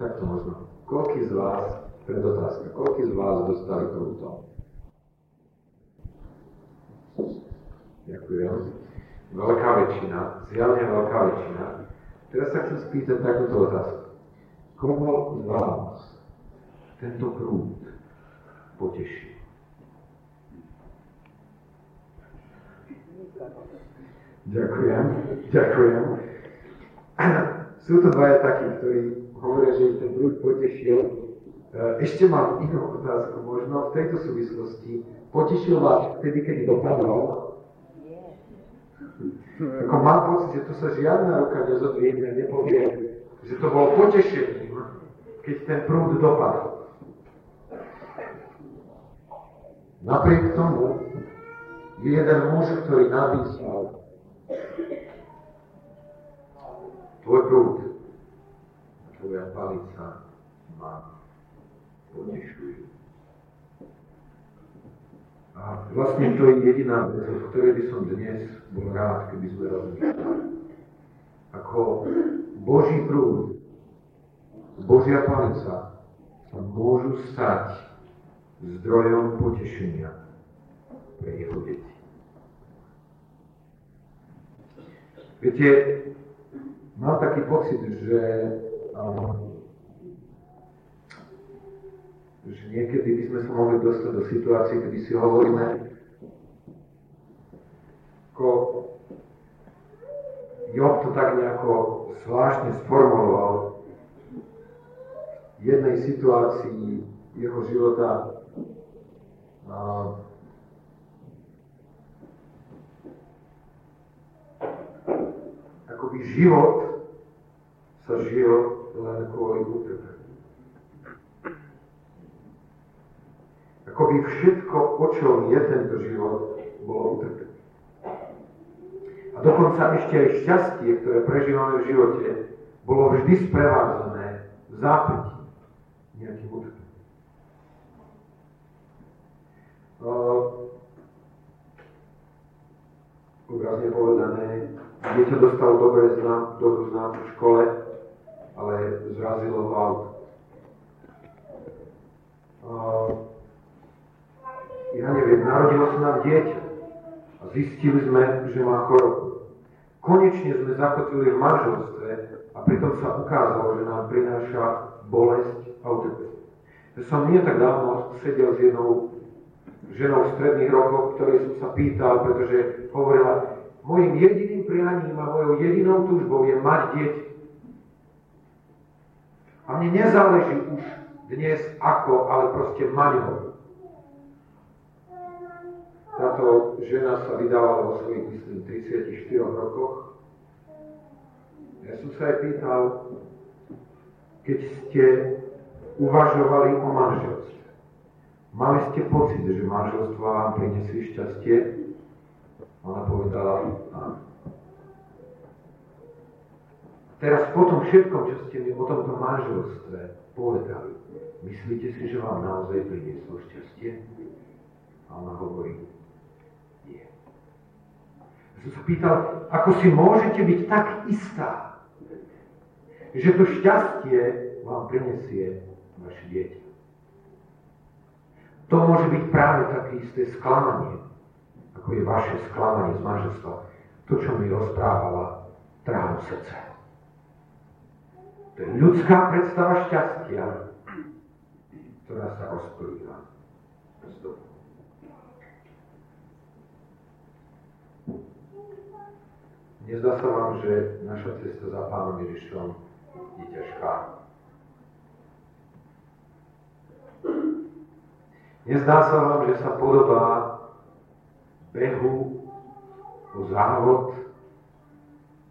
takto možno. Koľký z vás, predotázka, koľký z vás dostali prútom? Ďakujem. Veľká väčšina, zjavne veľká väčšina. Teraz sa chcem spýtať takúto otázku. Koho z vás tento prúd poteší? Ďakujem, ďakujem. Sú to dvaja takí, ktorí hovoria, že ich ten prúd potešil. E, ešte mám inú otázku možno v tejto súvislosti. Potešil vás vtedy, keď dopadol? Ako mám pocit, že to sa žiadna ruka nezodviedne, nepovie, že to bolo potešením, keď ten prúd dopadol. Napriek tomu je jeden muž, ktorý napísal tvoj prúd, tvoja palica ma potešujú. A vlastne to je jediná vec, o ktorej by som dnes bol rád, keby sme rozmýšľali. Ako Boží prúd, Božia palica sa môžu stať zdrojom potešenia pre jeho deti. Viete, mám taký pocit, že že niekedy by sme sa mohli dostať do situácie, kedy si hovoríme, ako Job to tak nejako zvláštne sformuloval. V jednej situácii jeho života a akoby život sa žil len kvôli útrpe. Ako by všetko, o čom je tento život, bolo utrpené. A dokonca ešte aj šťastie, ktoré prežívame v živote, bolo vždy sprevádzané zápätí nejakým utrpením. Obrazne povedané, dieťa dostalo dobré znám, dobrú známku v škole, zrazilo auto. Uh, ja neviem, narodilo sa nám dieťa a zistili sme, že má chorobu. Konečne sme zakotvili v manželstve a pritom sa ukázalo, že nám prináša bolesť a utrpenie. Ja som nie tak dávno sedel s jednou ženou v stredných rokoch, ktorej som sa pýtal, pretože hovorila, mojim jediným prianím a mojou jedinou túžbou je mať dieťa. A mne nezáleží už dnes ako, ale proste mať ho. Táto žena sa vydávala vo svojich, myslím, 34 rokoch. Ja som sa aj pýtal, keď ste uvažovali o manželstve, mali ste pocit, že manželstvo vám prinesie šťastie? Ona povedala, áno. Teraz po tom všetkom, čo ste mi o tomto manželstve povedali, myslíte si, že vám naozaj prinieslo šťastie? A ona hovorí, som sa pýtal, ako si môžete byť tak istá, že to šťastie vám prinesie vaše dieťa. To môže byť práve také isté sklamanie, ako je vaše sklamanie z manželstva. To, čo mi rozprávala, trávu srdce. To je ľudská predstava šťastia, ktorá sa rozplýva z dobu. Nezdá sa vám, že naša cesta za Pánom Ježišom je ťažká? Nezdá sa vám, že sa podobá behu o závod,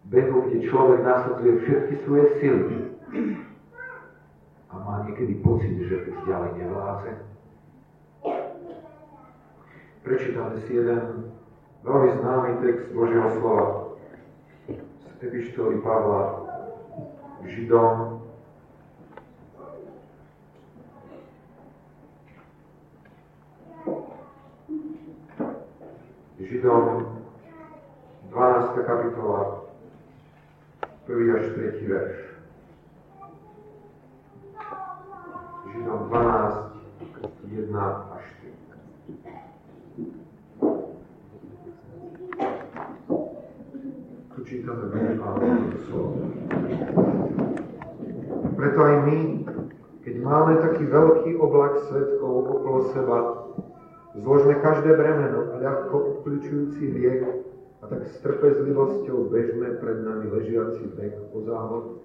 behu, kde človek nasleduje všetky svoje sily a má niekedy pocit, že už ďalej nevládze. Prečítame si jeden veľmi známy text Božieho slova epištoly Pavla Židom, Židom 12. kapitola, 1. až 3. verš. 1 až 3. Tu čítame. Preto aj my, keď máme taký veľký oblak svetkov okolo seba, zložme každé bremeno a ľahko obklúčujúci hriech a tak s trpezlivosťou bežme pred nami ležiaci vek o závod.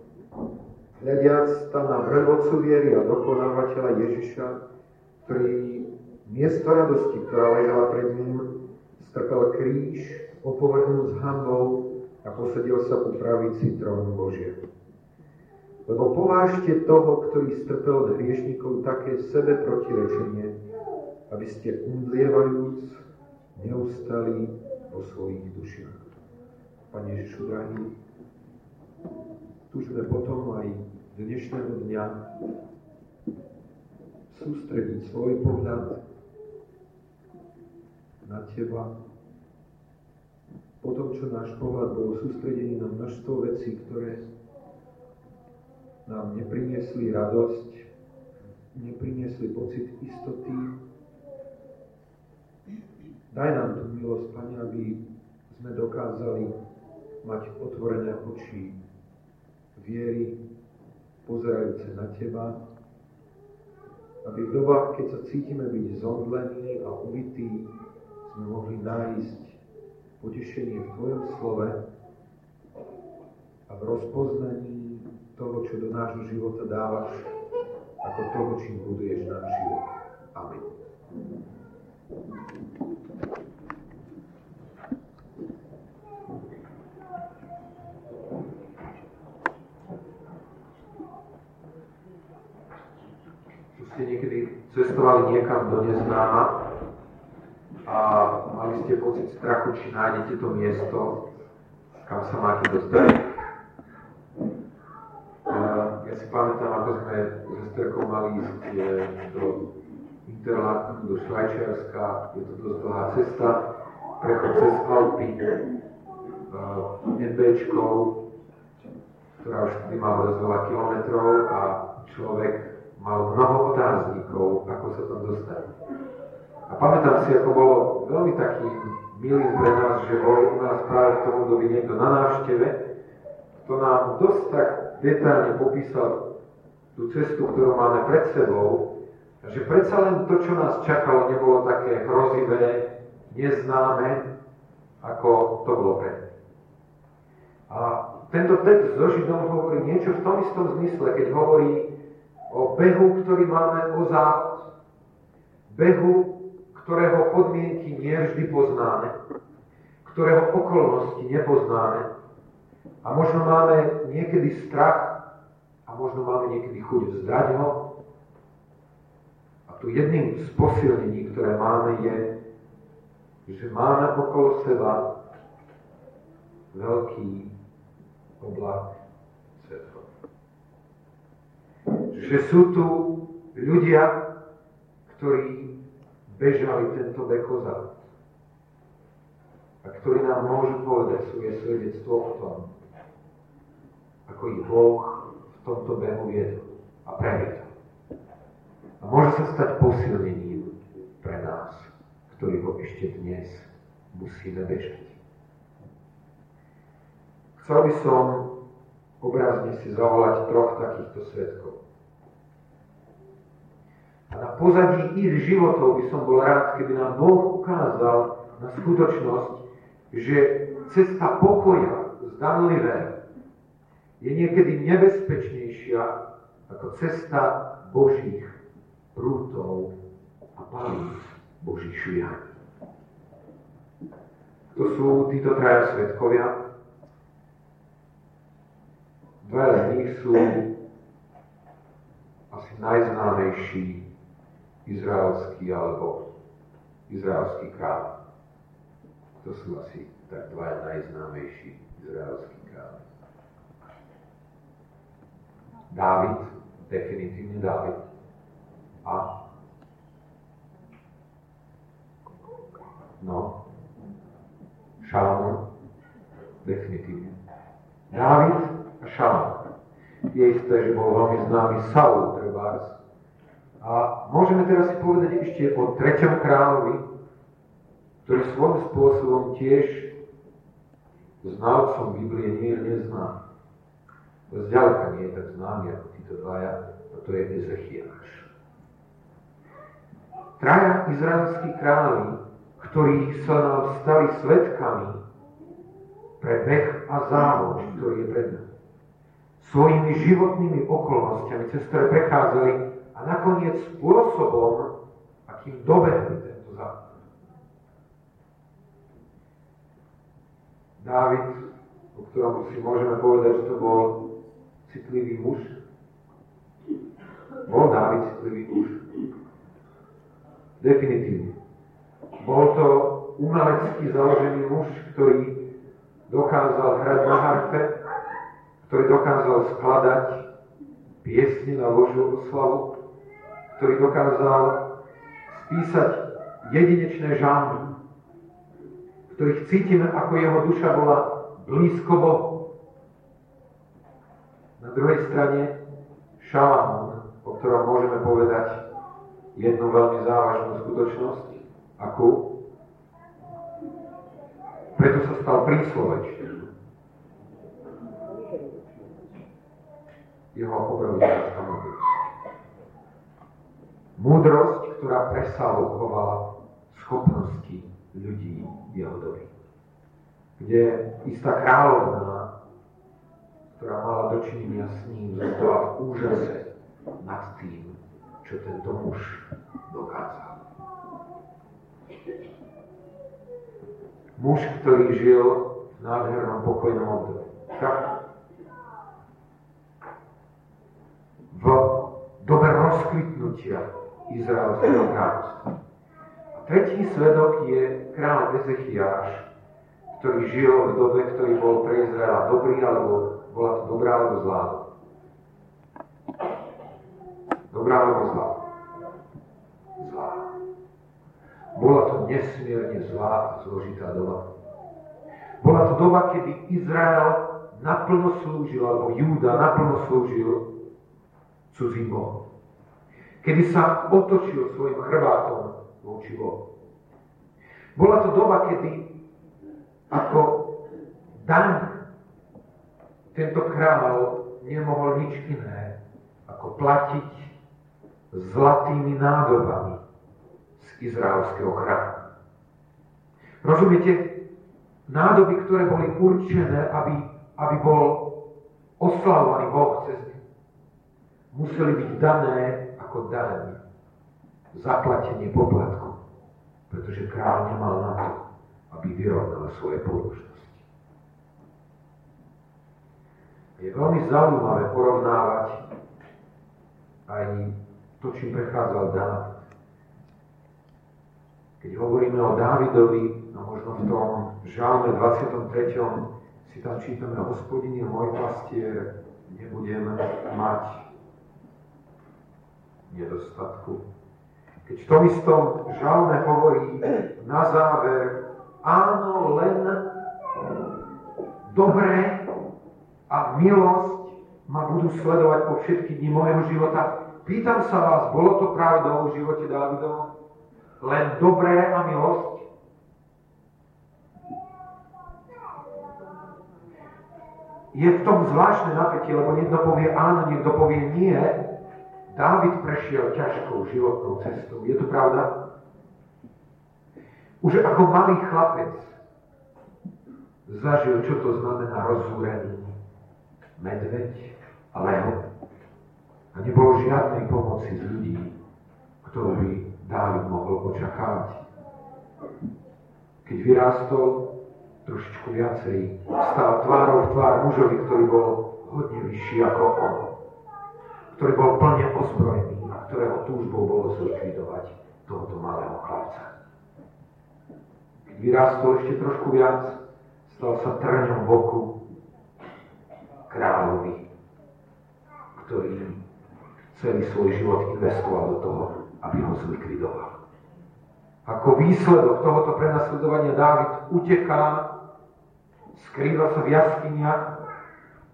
Hľadiac tam na vrvodcu viery a dokonávateľa Ježiša, ktorý miesto radosti, ktorá ležala pred ním, strpel kríž, opovrhnul s hambou a posadil sa po pravici trónu Božie. Lebo povážte toho, ktorý strpel od hriešnikov také sebe protirečenie, aby ste umdlievajúc neustali vo svojich dušiach. Pane Ježišu, drahý, túžime potom aj dnešného dňa sústrediť svoj pohľad na Teba, po tom, čo náš pohľad bol sústredený na množstvo vecí, ktoré nám nepriniesli radosť, nepriniesli pocit istoty. Daj nám tú milosť, Pane, aby sme dokázali mať otvorené oči viery, pozerajúce na Teba, aby v dobách, keď sa cítime byť zomdlení a ubití, sme mohli nájsť potešenie v Tvojom slove a v rozpoznaní toho, čo do nášho života dávaš, ako toho, čím buduješ náš život. Amen. Ste niekedy cestovali niekam do neznáma a mali ste pocit strachu, či nájdete to miesto, kam sa máte dostať? Si pamätám, ako sme s Esterkou mali ísť do Interlaku, do Švajčiarska, je to dosť dlhá cesta, prechod cez Alpy, NBčkou, ktorá už vtedy mala dosť veľa kilometrov a človek mal mnoho otáznikov, ako sa tam dostať. A pamätám si, ako bolo veľmi takým milým pre nás, že bol u nás práve v tom období niekto na návšteve, to nám dosť tak detálne popísal tú cestu, ktorú máme pred sebou, že predsa len to, čo nás čakalo, nebolo také hrozivé, neznáme, ako to bolo pre. A tento text so Židom hovorí niečo v tom istom zmysle, keď hovorí o behu, ktorý máme o záchod. Behu, ktorého podmienky nie vždy poznáme, ktorého okolnosti nepoznáme, a možno máme niekedy strach a možno máme niekedy chuť vzdať ho. A tu jedným z posilnení, ktoré máme, je, že máme okolo seba veľký oblak. Že sú tu ľudia, ktorí bežali tento bekozát a ktorí nám môžu povedať svoje svedectvo o tom, ako ich Boh v tomto behu viedol a previedol. A môže sa stať posilnením pre nás, ktorý ho ešte dnes musíme bežať. Chcel by som obrazne si zavolať troch takýchto svetkov. A na pozadí ich životov by som bol rád, keby nám Boh ukázal na skutočnosť, že cesta pokoja zdanlivého je niekedy nebezpečnejšia ako cesta Božích prútov a palíc Božích švihaní. To sú títo traja svetkovia. Dva z nich sú asi najznámejší izraelský alebo izraelský kráľ. To sú asi tak dva najznámejší izraelskí kráľ. Dávid, definitívne Dávid. A no, Šalamón, definitívne. Dávid a Šalamón. Je isté, že bol veľmi známy Saul, trebárs, a môžeme teraz si povedať ešte o treťom kráľovi, ktorý svojím spôsobom tiež znalcom Biblie nie je neznám. Zďaleka nie je tak známy ako títo dvaja, a to je Ezechiáš. Traja izraelskí králi, ktorí sa nám stali svetkami pre beh a závod, ktorý je pred nami. Svojimi životnými okolnostiami, cez ktoré prechádzali a nakoniec spôsobom, akým dobehli tento závod. Dávid, o ktorom si môžeme povedať, že to bol citlivý muž. Bol Dávid citlivý muž. Definitívne. Bol to umelecký založený muž, ktorý dokázal hrať na harfe, ktorý dokázal skladať piesne na Božiu oslavu, ktorý dokázal spísať jedinečné žánry, ktorých cítime, ako jeho duša bola blízko Bohu. Na druhej strane Šalamún, o ktorom môžeme povedať jednu veľmi závažnú skutočnosť, akú? Preto sa stal príslovečným. Jeho obrovitá múdrosť. Múdrosť, ktorá presahovala schopnosti ľudí jeho doby. Kde istá kráľovná ktorá mala dočinenia s ním, zostala v úžase nad tým, čo tento muž dokázal. Muž, ktorý žil v nádhernom pokojnom období. Tak v dobe rozkvitnutia Izraelského kráľovstva. A tretí svedok je kráľ Ezechiáš, ktorý žil v dobe, ktorý bol pre Izraela dobrý alebo bola to dobrá alebo zlá Dobrá alebo zlá? Zlá. Bola to nesmierne zlá a zložitá doba. Bola to doba, kedy Izrael naplno slúžil, alebo Júda naplno slúžil cudzím Bohom. Kedy sa otočil svojim chrbátom voči Bohu. Bola to doba, kedy ako daň tento kráľ nemohol nič iné, ako platiť zlatými nádobami z izraelského chrámu. Rozumiete? Nádoby, ktoré boli určené, aby, aby bol oslavovaný Boh cez ne, museli byť dané ako daň, zaplatenie poplatku, pretože král nemal na to, aby vyrovnal svoje porušenie. Je veľmi zaujímavé porovnávať aj to, čím prechádzal Dávid. Keď hovoríme o Dávidovi, no možno v tom žálme 23. si tam čítame hospodine môj pastier, nebudem mať nedostatku. Keď v tom istom žalme hovorí na záver, áno, len dobré a milosť ma budú sledovať po všetky dni môjho života. Pýtam sa vás, bolo to pravdou v živote Dávidovom? Len dobré a milosť? Je v tom zvláštne napätie, lebo niekto povie áno, niekto povie nie. Dávid prešiel ťažkou životnou cestou. Je to pravda? Už ako malý chlapec zažil, čo to znamená rozúrený medveď a leho. A nebolo žiadnej pomoci z ľudí, ktorú by Dávid mohol očakávať. Keď vyrástol, trošičku viacej stal tvárou v tvár mužovi, ktorý bol hodne vyšší ako on, ktorý bol plne ozbrojený a ktorého túžbou bolo zlikvidovať tohoto malého chlapca. Keď vyrástol ešte trošku viac, stal sa trňom v oku kráľovi, ktorý celý svoj život investoval do toho, aby ho zlikvidoval. Ako výsledok tohoto prenasledovania Dávid uteká, skrýva sa v jaskyniach,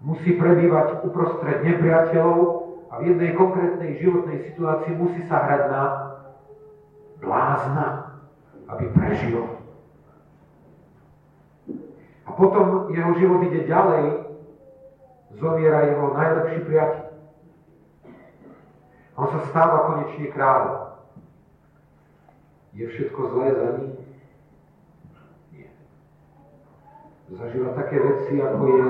musí prebývať uprostred nepriateľov a v jednej konkrétnej životnej situácii musí sa hrať na blázna, aby prežil. A potom jeho život ide ďalej, zomiera jeho najlepší priateľ. On sa stáva konečne kráľom. Je všetko zlé za ním? Nie. Zažíva také veci, ako je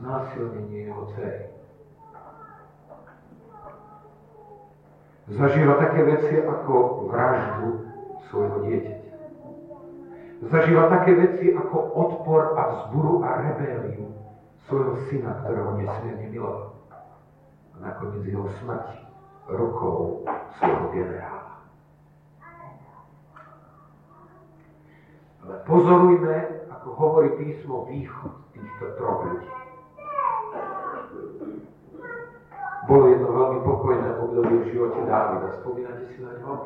znásilnenie jeho dcery. Zažíva také veci ako vraždu svojho dieťaťa. Zažíva také veci ako odpor a vzburu a rebéliu svojho syna, ktorého nesmierne miloval. A nakoniec jeho smrti rukou svojho generála. Ale pozorujme, ako hovorí písmo východ týchto troch ľudí. Bolo jedno veľmi pokojné obdobie v živote Dávida. Spomínate si na ňo?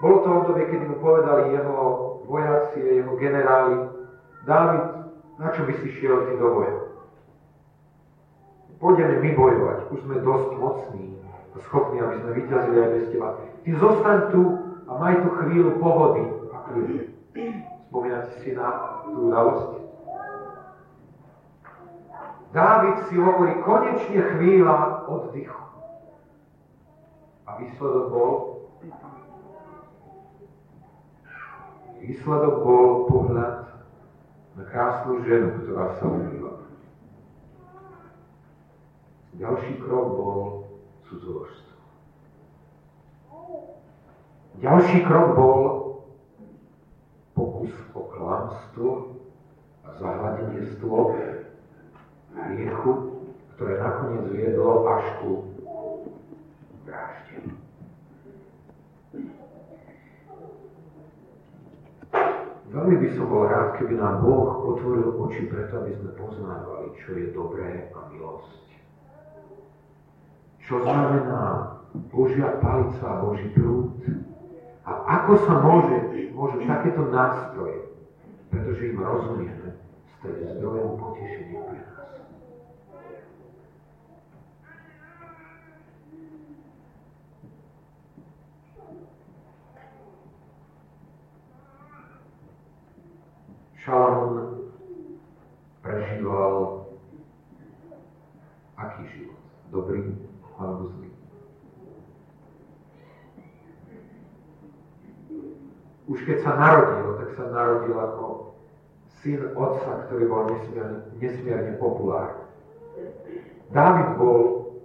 Bolo to obdobie, kedy mu povedali jeho vojaci, jeho generáli, Dávid, na čo by si šiel ty do boja? Pôjdeme my bojovať, už sme dosť mocní a schopní, aby sme vyťazili aj bez teba. Ty zostaň tu a maj tu chvíľu pohody a kľude. Spomínate si na tú udalosť? Dávid si hovorí, konečne chvíľa oddychu. A výsledok bol? Výsledok bol pohľad na krásnu ženu, ktorá sa umýva. Ďalší krok bol cudzoložstvo. Ďalší krok bol pokus o klamstvo a zahľadenstvo hriechu, ktoré nakoniec viedlo až ku vražde. Veľmi by som bol rád, keby nám Boh otvoril oči preto, aby sme poznávali, čo je dobré a milosť. Čo znamená Božia palica Boží prúd. A ako sa môže, môžu takéto nástroje, pretože im rozumieme, stať zdrojom potešenia pre nás. Šalamún prežíval aký život? Dobrý alebo zlý? Už keď sa narodil, tak sa narodil ako syn otca, ktorý bol nesmierne, nesmierne populárny. Dávid bol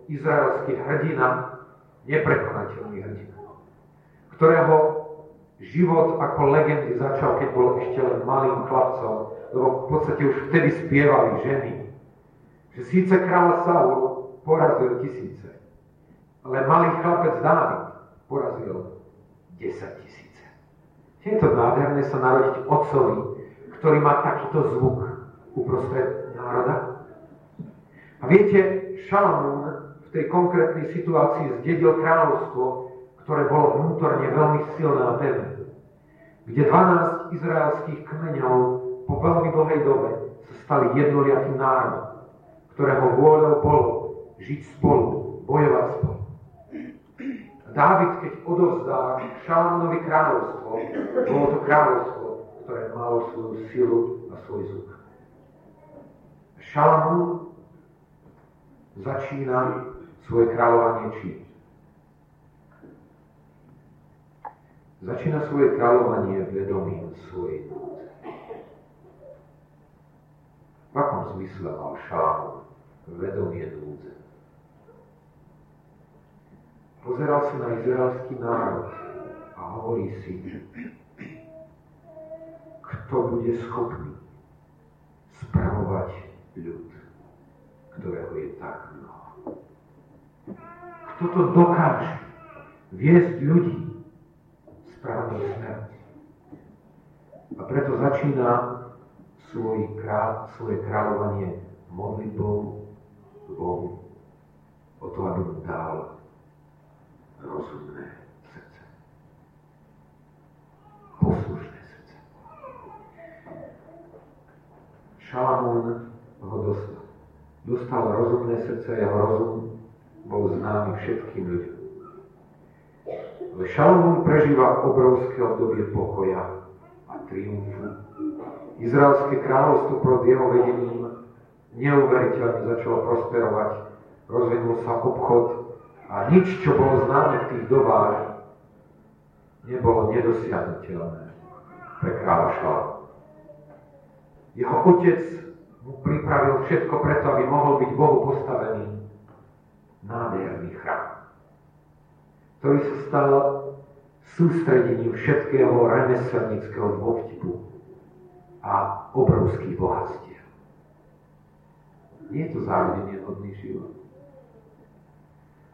izraelský hrdina, neprekonateľný hrdina, ktorého Život ako legendy začal, keď bol ešte len malým chlapcom, lebo v podstate už vtedy spievali ženy. Že síce král Saul porazil tisíce, ale malý chlapec Dávid porazil 10 tisíce. Je to nádherné sa narodiť otcovi, ktorý má takýto zvuk uprostred národa. A viete, Šalamún v tej konkrétnej situácii zdedil kráľovstvo, ktoré bolo vnútorne veľmi silné a pevné. Kde 12 izraelských kmeňov po veľmi dlhej dobe sa stali jednoliatým národom, ktorého vôľou bolo žiť spolu, bojovať spolu. Dávid, keď odovzdá Šalamúnovi kráľovstvo, bolo to kráľovstvo, ktoré malo svoju silu a svoj zvuk. Šalamún začína svoje kráľovanie čím? Začína svoje kráľovanie vedomím svojej núdze. V akom zmysle mal Šalamún vedomie núdze? Pozeral sa na izraelský národ a hovorí si, kto bude schopný spravovať ľud, ktorého je tak mnoho. Kto to dokáže viesť ľudí smrti. A preto začína svoj král, svoje kráľovanie modlitbou Bohu o to, aby mu dal rozumné srdce. Poslušné srdce. Šalamún ho dostal. dostal rozumné srdce, jeho rozum bol známy všetkým ľuďom. Ale Šalomún prežíva obrovské obdobie pokoja a triumfu. Izraelské kráľovstvo pod jeho vedením neuveriteľne začalo prosperovať, rozvinul sa obchod a nič, čo bolo známe v tých dobách, nebolo nedosiahnutelné pre kráľa Šalomúna. Jeho otec mu pripravil všetko preto, aby mohol byť Bohu postavený nádherný chrám, ktorý sa stal sústredením všetkého remeselnického dôvtipu a obrovských bohatstiev. Nie je to závidenie hodný život.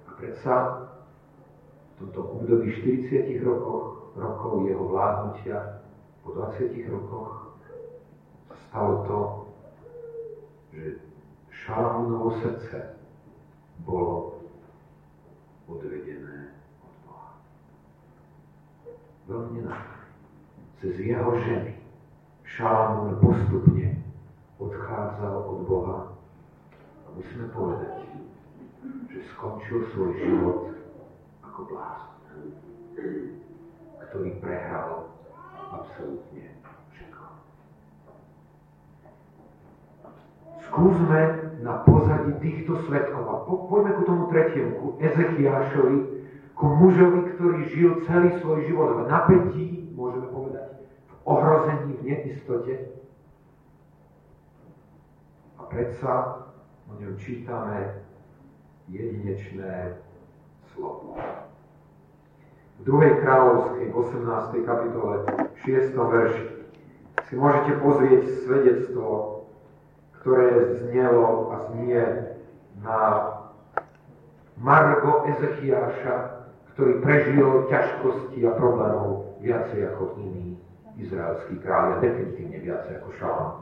A predsa v tomto období 40 rokov, rokov jeho vládnutia, po 20 rokoch stalo to, že Šalamúnovo srdce bolo odvedené. Veľmi nenápadne. Cez jeho ženy Šalamún postupne odchádzal od Boha a musíme povedať, že skončil svoj život ako blázon, ktorý prehral absolútne skúsme na pozadí týchto svetkov. A po, poďme ku tomu tretiemu, ku Ezechiášovi, ku mužovi, ktorý žil celý svoj život v napätí, môžeme povedať, v ohrození, v neistote. A predsa o ňom čítame jedinečné slovo. V 2. kráľovskej, 18. kapitole, 6. verši si môžete pozrieť svedectvo ktoré znelo a znie na Margo Ezechiáša, ktorý prežil ťažkosti a problémov viacej ako iní izraelskí kráľ, definitívne viacej ako Šalom.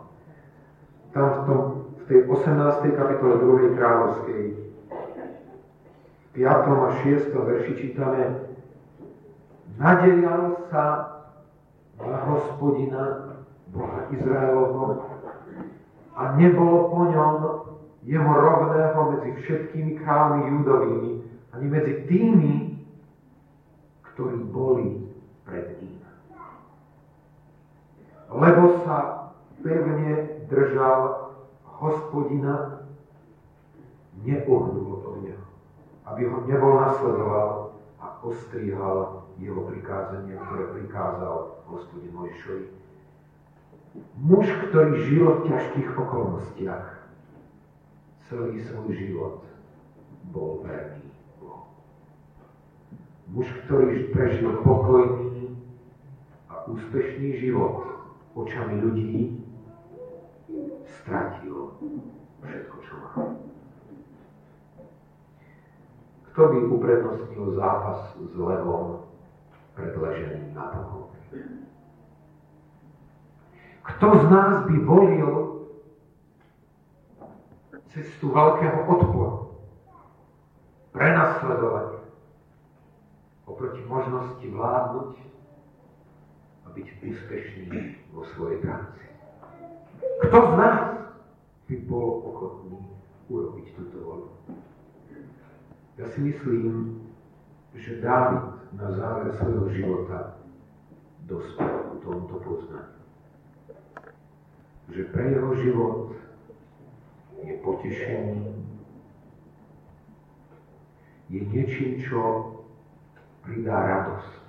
Tam v, tom, v tej 18. kapitole 2. kráľovskej v 5. a 6. verši čítame Nadelial sa na hospodina Boha Izraelovho a nebolo po ňom jeho rovného medzi všetkými kráľmi judovými, ani medzi tými, ktorí boli pred ním. Lebo sa pevne držal hospodina, neohnul od neho, aby ho nebol nasledoval a ostríhal jeho prikázania, ktoré prikázal hospodin Mojšovi Muž, ktorý žil v ťažkých okolnostiach, celý svoj život bol verný. Muž, ktorý prežil pokojný a úspešný život očami ľudí, stratil všetko, čo má. Kto by uprednostnil zápas s levom pred na pohovne? Kto z nás by volil cestu veľkého odporu, prenasledovať oproti možnosti vládnuť a byť úspešný vo svojej práci. Kto z nás by bol ochotný urobiť túto voľbu? Ja si myslím, že Dávid na záver svojho života dospel k tomuto poznaniu že pre jeho život je potešením, je niečím, čo pridá radosť.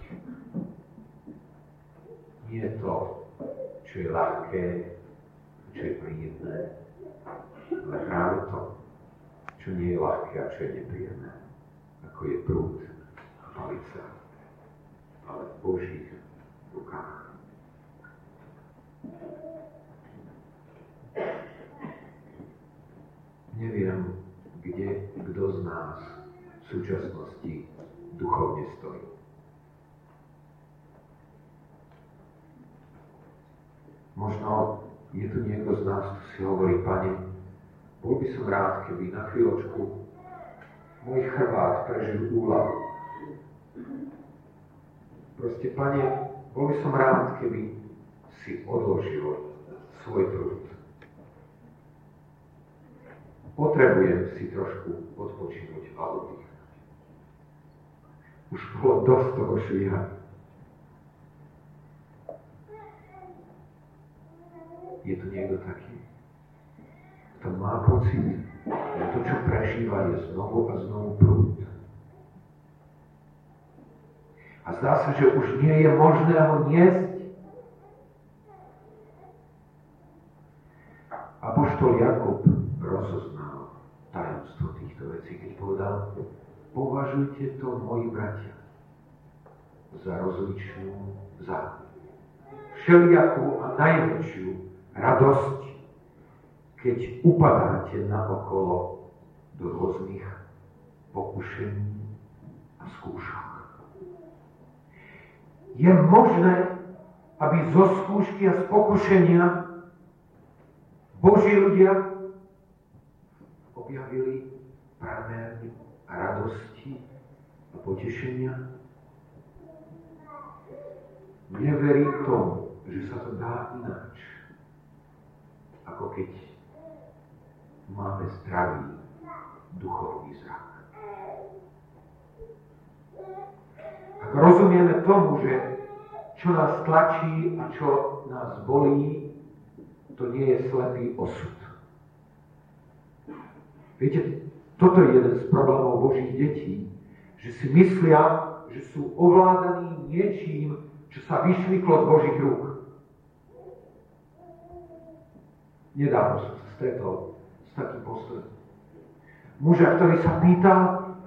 Nie to, čo je ľahké, čo je príjemné, ale práve to, čo nie je ľahké a čo je nepríjemné, ako je prúd a palica, ale v Božích rukách. Neviem, kde kto z nás v súčasnosti duchovne stojí. Možno je tu niekto z nás, kto si hovorí, Pane, bol by som rád, keby na chvíľočku môj chrbát prežil úľavu. Proste, Pane, bol by som rád, keby si odložil svoj trud potrebujem si trošku odpočinúť a oddychnúť. Už bolo dosť toho švíhania. Je tu niekto taký, kto má pocit, že to, čo prežíva, je znovu a znovu prúd. A zdá sa, že už nie je možné ho niesť. Apoštol Jakub rozoznal tajomstvo týchto vecí, keď povedal, považujte to, moji bratia, za rozličnú záhadu. Všelijakú a najväčšiu radosť, keď upadáte na okolo do rôznych pokušení a skúšok. Je možné, aby zo skúšky a z pokušenia Boží ľudia objavili prameň radosti a potešenia? Neverím tomu, že sa to dá ináč, ako keď máme zdravý duchovný zrak. Ak rozumieme tomu, že čo nás tlačí a čo nás bolí, to nie je slepý osud. Viete, toto je jeden z problémov Božích detí, že si myslia, že sú ovládaní niečím, čo sa vyšvyklo z Božích rúk. Nedávno som sa stretol s takým postojom. Muža, ktorý sa pýtal,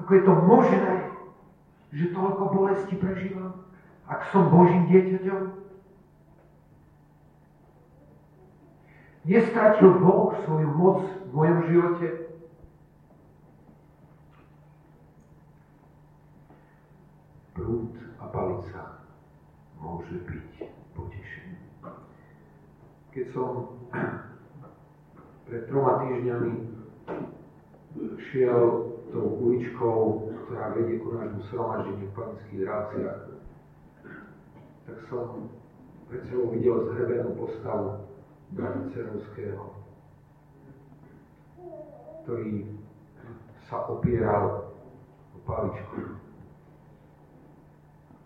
ako je to možné, že toľko bolesti prežívam, ak som Božím dieťaťom. Nestratil Boh svoju moc v mojom živote? Prúd a palica môže byť potešený. Keď som pred troma týždňami šiel tou uličkou, ktorá vedie ku nášmu sromaždeniu v panických dráciach, tak som pred sebou videl zhrebenú postavu brata Cerovského, ktorý sa opieral o paličku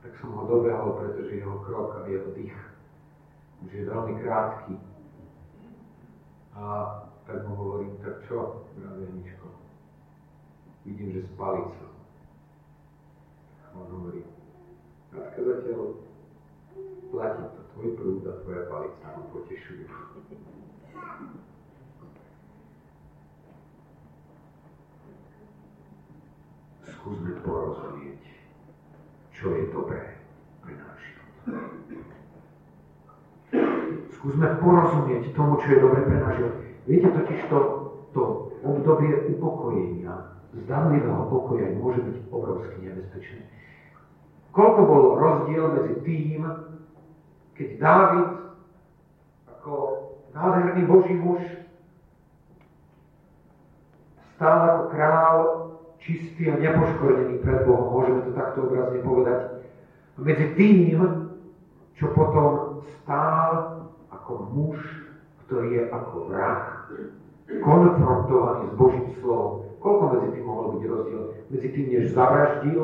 tak som ho dobehol, pretože jeho krok a jeho dých už je veľmi krátky. A tak mu hovorím, tak čo, braveničko? Vidím, že spali sa. A on hovorí, Matka zatiaľ platí to, tvoj prúd a tvoja palica ma potešujú. Skúsme porozumieť čo je dobré pre náš život. Skúsme porozumieť tomu, čo je dobré pre náš život. Viete totiž to, to obdobie upokojenia, zdanlivého pokoja môže byť obrovsky nebezpečné. Koľko bol rozdiel medzi tým, keď Dávid ako nádherný Boží muž stál ako král čistý a nepoškodený pred Bohom, môžeme to takto obrazne povedať. Medzi tým, čo potom stál ako muž, ktorý je ako vrah, konfrontovaný s Božím slovom. Koľko medzi tým mohol byť rozdiel? Medzi tým, než zavraždil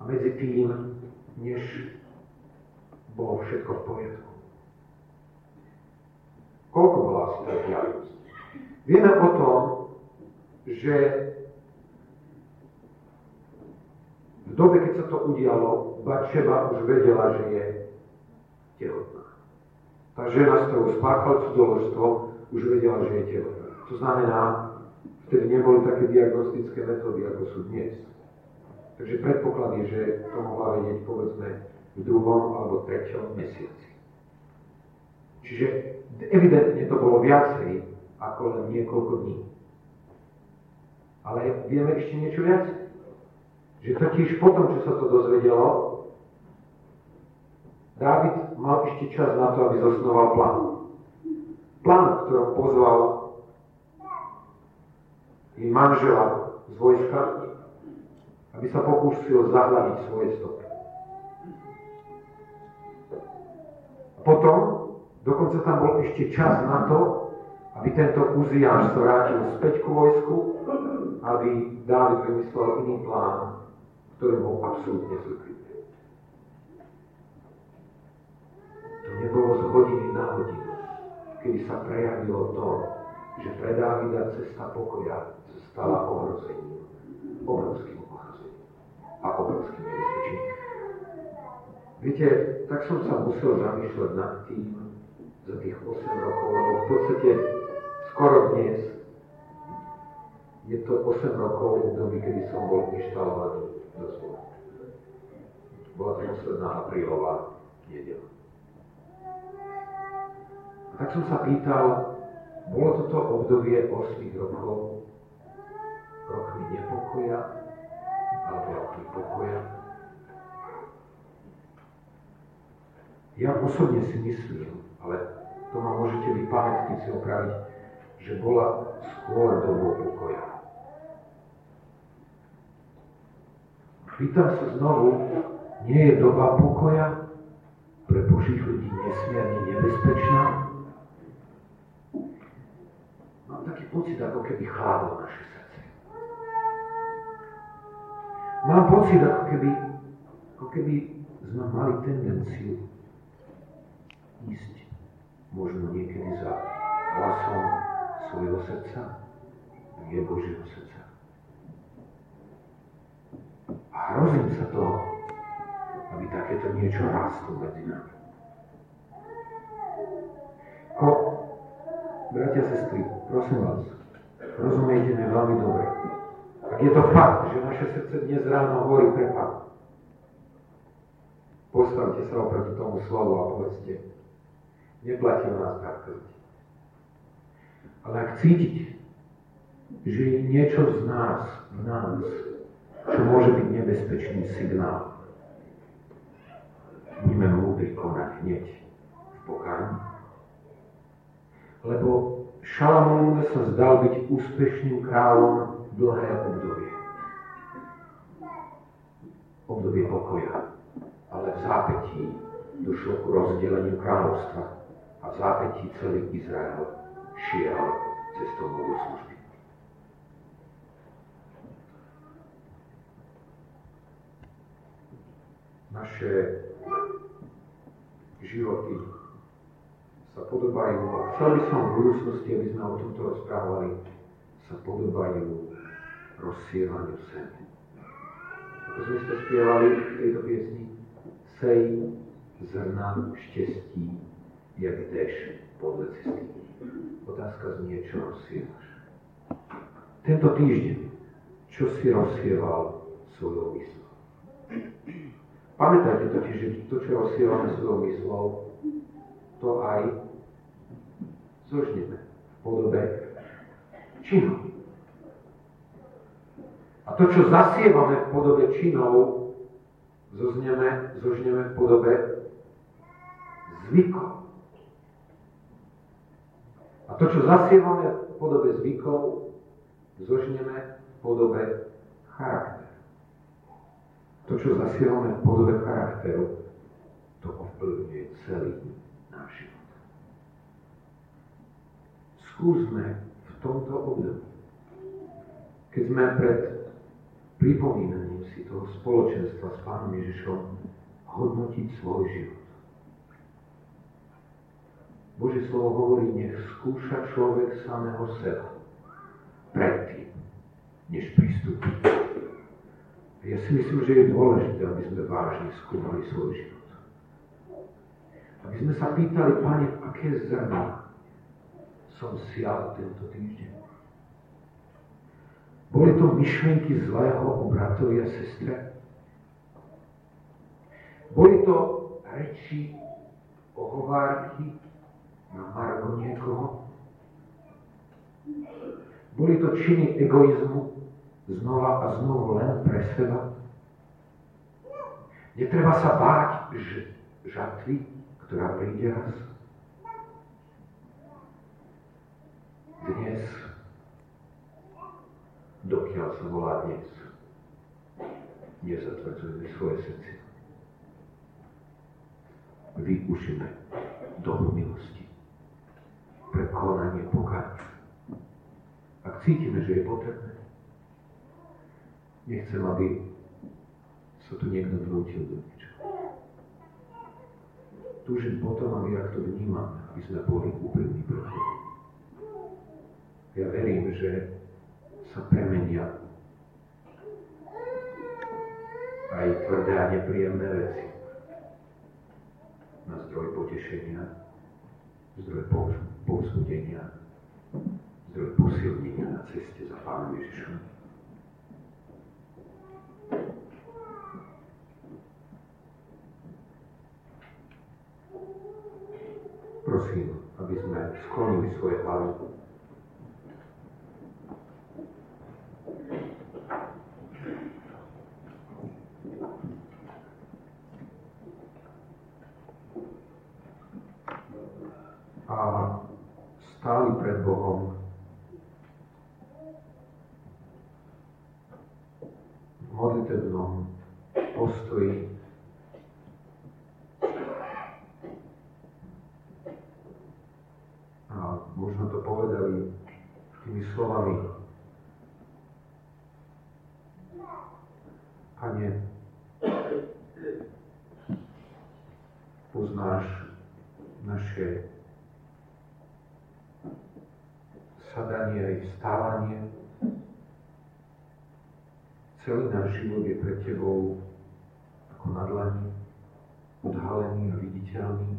a medzi tým, než bolo všetko v poriadku. Koľko bola asi tá? Vieme o tom, že V dobe, keď sa to udialo, Bačeva už vedela, že je tehotná. Tá žena, s ktorou spáchal cudzoložstvo, už vedela, že je tehotná. To znamená, vtedy neboli také diagnostické metódy, ako sú dnes. Takže predpoklad je, že to mohla vedieť, povedzme, v druhom alebo treťom mesiaci. Čiže evidentne to bolo viacej ako len niekoľko dní. Ale vieme ešte niečo viac? Že totiž potom, čo sa to dozvedelo, Dávid mal ešte čas na to, aby zosnoval plán. Plán, v ktorom pozval jej manžela z vojska, aby sa pokúsil zahľadiť svoje stopy. Potom, dokonca tam bol ešte čas na to, aby tento Uziáš sa vrátil späť ku vojsku, aby Dávid vymyslel iný plán, ktorý bol absolútne zlý. To nebolo z hodiny na hodinu, kedy sa prejavilo to, že pre Dávida cesta pokoja sa stala ohrozením, obrovským ohrozením a obrovským nebezpečím. Viete, tak som sa musel zamýšľať nad tým za tých 8 rokov, lebo v podstate skoro dnes je to 8 rokov v období, kedy som bol inštalovaný. Bola to posledná aprílová nedela. Tak som sa pýtal, bolo toto obdobie 8 rokov rokmi nepokoja alebo rokmi pokoja? Ja osobne si myslím, ale to ma môžete vy pamätníci opraviť, že bola skôr dobou pokoja. Pýtam sa znovu, nie je doba pokoja pre Božích ľudí nesmierne nebezpečná? pocit, ako keby chladlo naše srdce. Mám pocit, ako keby, ako keby sme mali tendenciu ísť možno niekedy za hlasom svojho srdca, nie Božieho srdca. A hrozím sa toho, aby takéto niečo rástlo medzi nami. Ko, bratia, sestry, Prosím vás, rozumiete mi veľmi dobre. Ak je to fakt, že naše srdce dnes ráno hovorí pre Pána, postavte sa oproti tomu slovu a povedzte, neplatí o nás tak Ale ak cítite, že je niečo z nás, v nás, čo môže byť nebezpečný signál, budeme múdri konať hneď v pokáni. Lebo Šalamún sa zdal byť úspešným kráľom dlhé obdobie. Obdobie pokoja. Ale v zápetí došlo k rozdeleniu kráľovstva a v zápetí celý Izrael šiel cestou služby. Naše životy sa podobajú, a chcel by som v budúcnosti, aby sme o tomto rozprávali, sa podobajú rozsievaniu semi. Ako sme to spievali v tejto piesni, sej zrna štestí, jak deš podle cesty. Otázka znie, čo rozsievaš. Tento týždeň, čo si rozsieval svojou myslou? Pamätajte totiž, že to, čo rozsievame svojou myslou, to aj zožneme v podobe činov. A to, čo zasievame v podobe činov, zožneme, zožneme v podobe zvykov. A to, čo zasievame v podobe zvykov, zožneme v podobe charakteru. To, čo zasievame v podobe charakteru, to ovplyvňuje celý náš život skúsme v tomto období, keď sme pred pripomínaním si toho spoločenstva s Pánom Ježišom hodnotiť svoj život. Bože slovo hovorí, nech skúša človek samého seba predtým, než pristúpi. Si myslím, že je dôležité, aby sme vážne skúmali svoj život. Aby sme sa pýtali, Pane, aké zrná som sial tento týždeň. Boli to myšlenky zlého o bratovi a sestre? Boli to reči, ohovárky na margo niekoho? Boli to činy egoizmu znova a znovu len pre seba? Netreba sa báť žatvy, ktorá príde raz. dnes, dokiaľ sa volá dnes, nezatvrdzujeme svoje srdce. Využíme dobu milosti. pre konanie pokáňa. Ak cítime, že je potrebné, nechcem, aby sa tu niekto vnútil do niečoho. Túžim potom, aby ak to vnímame, aby sme boli úprimní pre Ja verím, že sa premenia aj tvrdé a nepríjemné veci na zdroj potešenia, zdroj povzbudenia, zdroj posilnenia na ceste za Pánom Ježišom. Prosím, aby sme sklonili svoje hlavy stáli pred Bohom. V modlitebnom postoji a možno povedali tými slovami Pane, poznáš naše sadanie aj vstávanie. Celý náš život je pred Tebou ako na dlani, odhalený a viditeľný.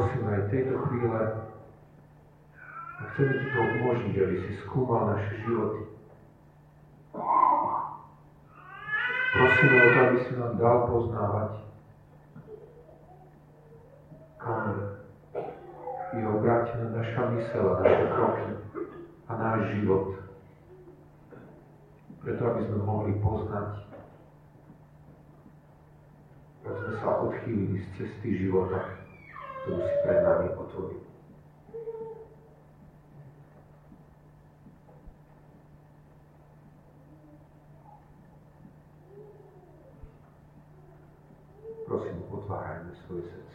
Prosím aj tejto chvíle a chceme Ti to umožniť, aby si skúmal naše životy. Prosíme o to, aby si nám dal poznávať, kam je obrátená naša mysel a naše kroky a náš život. Preto, aby sme mohli poznať, aby sme sa odchýlili z cesty života, ktorú si pred nami otvoril. Prosím, otvárajme svoje srdcia,